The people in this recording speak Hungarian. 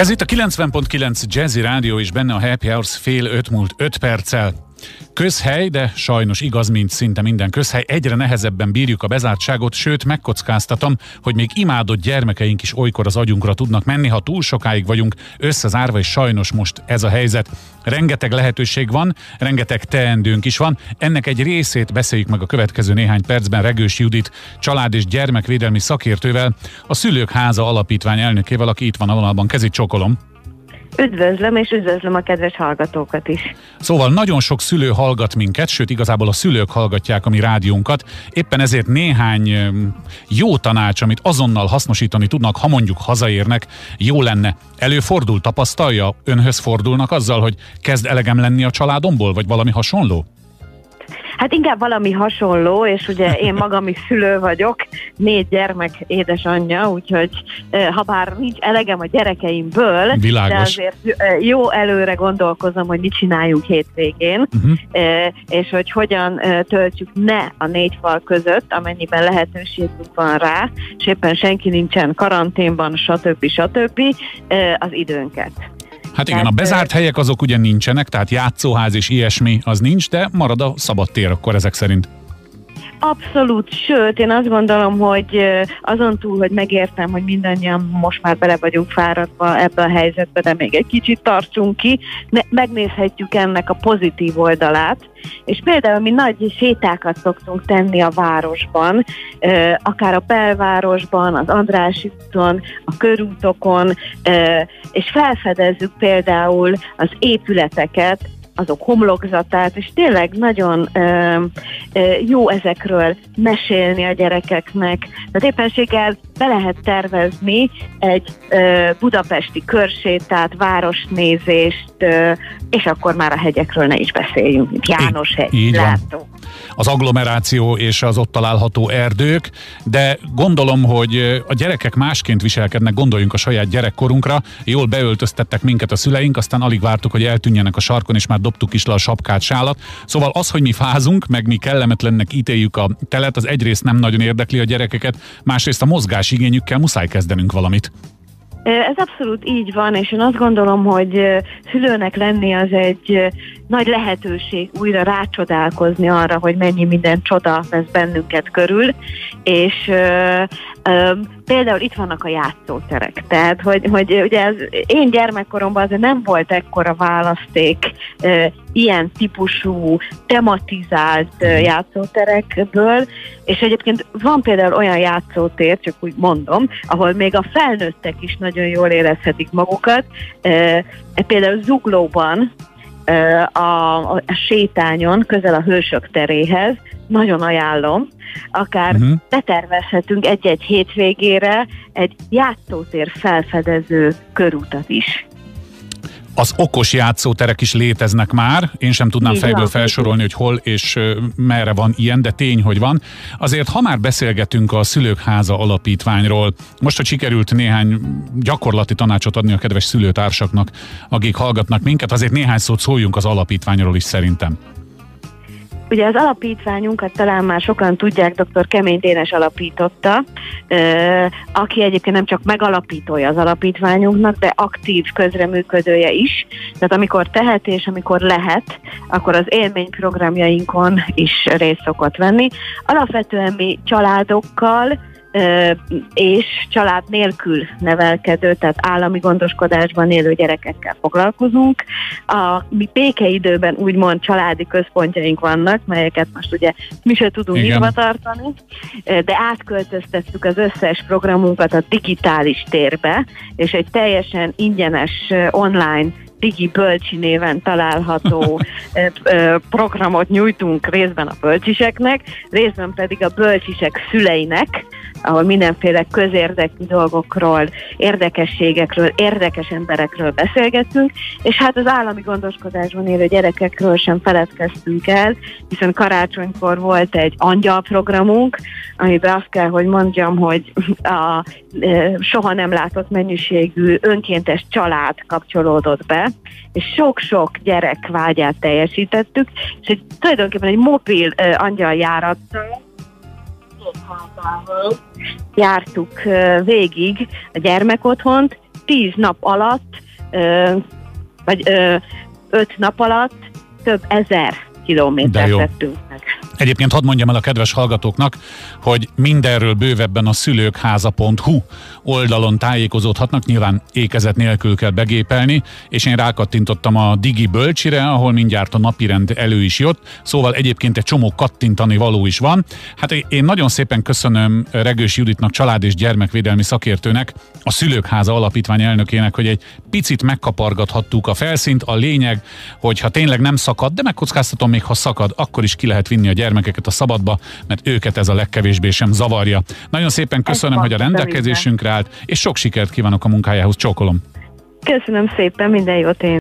Ez itt a 90.9 Jazzy Rádió, és benne a Happy Hours fél öt múlt öt perccel. Közhely, de sajnos igaz, mint szinte minden közhely, egyre nehezebben bírjuk a bezártságot, sőt megkockáztatom, hogy még imádott gyermekeink is olykor az agyunkra tudnak menni, ha túl sokáig vagyunk összezárva, és sajnos most ez a helyzet. Rengeteg lehetőség van, rengeteg teendőnk is van. Ennek egy részét beszéljük meg a következő néhány percben Regős Judit, család és gyermekvédelmi szakértővel, a Szülők Háza Alapítvány elnökével, aki itt van a vonalban. Kezit csokolom. Üdvözlöm, és üdvözlöm a kedves hallgatókat is. Szóval nagyon sok szülő hallgat minket, sőt igazából a szülők hallgatják a mi rádiónkat. Éppen ezért néhány jó tanács, amit azonnal hasznosítani tudnak, ha mondjuk hazaérnek, jó lenne. Előfordul, tapasztalja, önhöz fordulnak azzal, hogy kezd elegem lenni a családomból, vagy valami hasonló? Hát inkább valami hasonló, és ugye én magam is szülő vagyok, négy gyermek édesanyja, úgyhogy ha bár nincs elegem a gyerekeimből, Világos. de azért jó előre gondolkozom, hogy mit csináljunk hétvégén, uh-huh. és hogy hogyan töltjük ne a négy fal között, amennyiben lehetőségünk van rá, és éppen senki nincsen karanténban, stb. stb. az időnket. Hát igen, a bezárt helyek azok ugye nincsenek, tehát játszóház és ilyesmi az nincs, de marad a szabad tér akkor ezek szerint. Abszolút, sőt, én azt gondolom, hogy azon túl, hogy megértem, hogy mindannyian most már bele vagyunk fáradva ebbe a helyzetbe, de még egy kicsit tartsunk ki, megnézhetjük ennek a pozitív oldalát, és például mi nagy sétákat szoktunk tenni a városban, akár a belvárosban, az Andrási úton, a körútokon, és felfedezzük például az épületeket, azok homlokzatát, és tényleg nagyon ö, ö, jó ezekről mesélni a gyerekeknek. Tehát éppenséggel be lehet tervezni egy ö, budapesti körsétát, városnézést, ö, és akkor már a hegyekről ne is beszéljünk, mint János hegy, látó. Az agglomeráció és az ott található erdők, de gondolom, hogy a gyerekek másként viselkednek, gondoljunk a saját gyerekkorunkra, jól beöltöztettek minket a szüleink, aztán alig vártuk, hogy eltűnjenek a sarkon, és már dobtuk is le a sapkát, sálat. Szóval az, hogy mi fázunk, meg mi kellemetlennek ítéljük a telet, az egyrészt nem nagyon érdekli a gyerekeket, másrészt a mozgás igényükkel muszáj kezdenünk valamit. Ez abszolút így van, és én azt gondolom, hogy szülőnek lenni az egy nagy lehetőség újra rácsodálkozni arra, hogy mennyi minden csoda vesz bennünket körül, és ö, ö, például itt vannak a játszóterek. Tehát, hogy, hogy ugye az én gyermekkoromban azért nem volt ekkora választék ö, ilyen típusú, tematizált ö, játszóterekből, és egyébként van például olyan játszótér, csak úgy mondom, ahol még a felnőttek is nagyon jól érezhetik magukat. Ö, például Zuglóban a, a, sétányon, közel a Hősök teréhez, nagyon ajánlom, akár uh-huh. betervezhetünk egy-egy hétvégére egy játszótér felfedező körutat is. Az okos játszóterek is léteznek már, én sem tudnám Igen. fejből felsorolni, hogy hol és merre van ilyen, de tény, hogy van. Azért, ha már beszélgetünk a Szülők Háza alapítványról, most, hogy sikerült néhány gyakorlati tanácsot adni a kedves szülőtársaknak, akik hallgatnak minket, azért néhány szót szóljunk az alapítványról is szerintem. Ugye az alapítványunkat talán már sokan tudják, dr. Kemény Dénes alapította, aki egyébként nem csak megalapítója az alapítványunknak, de aktív közreműködője is. Tehát amikor tehet és amikor lehet, akkor az élményprogramjainkon is részt szokott venni. Alapvetően mi családokkal, és család nélkül nevelkedő, tehát állami gondoskodásban élő gyerekekkel foglalkozunk. A mi békeidőben úgymond családi központjaink vannak, melyeket most ugye mi se tudunk nyitva tartani, de átköltöztettük az összes programunkat a digitális térbe, és egy teljesen ingyenes online Digi Bölcsi néven található programot nyújtunk részben a bölcsiseknek, részben pedig a bölcsisek szüleinek, ahol mindenféle közérdekű dolgokról, érdekességekről, érdekes emberekről beszélgettünk, és hát az állami gondoskodásban élő gyerekekről sem feledkeztünk el, hiszen karácsonykor volt egy angyal programunk, amiben azt kell, hogy mondjam, hogy a soha nem látott mennyiségű önkéntes család kapcsolódott be, és sok-sok gyerek vágyát teljesítettük, és egy, tulajdonképpen egy mobil e, angyaljárattal jártuk végig a gyermekotthont, tíz nap alatt, ö, vagy ö, öt nap alatt több ezer kilométert tettünk. Egyébként hadd mondjam el a kedves hallgatóknak, hogy mindenről bővebben a szülőkháza.hu oldalon tájékozódhatnak, nyilván ékezet nélkül kell begépelni, és én rákattintottam a Digi Bölcsire, ahol mindjárt a napirend elő is jött, szóval egyébként egy csomó kattintani való is van. Hát én nagyon szépen köszönöm Regős Juditnak, család és gyermekvédelmi szakértőnek, a Szülőkháza Alapítvány elnökének, hogy egy picit megkapargathattuk a felszínt. A lényeg, hogy ha tényleg nem szakad, de megkockáztatom még ha szakad, akkor is ki lehet vinni a gyermekeket a szabadba, mert őket ez a legkevésbé sem zavarja. Nagyon szépen köszönöm, hogy a rendelkezésünkre állt, és sok sikert kívánok a munkájához. Csókolom! Köszönöm szépen, minden jót én!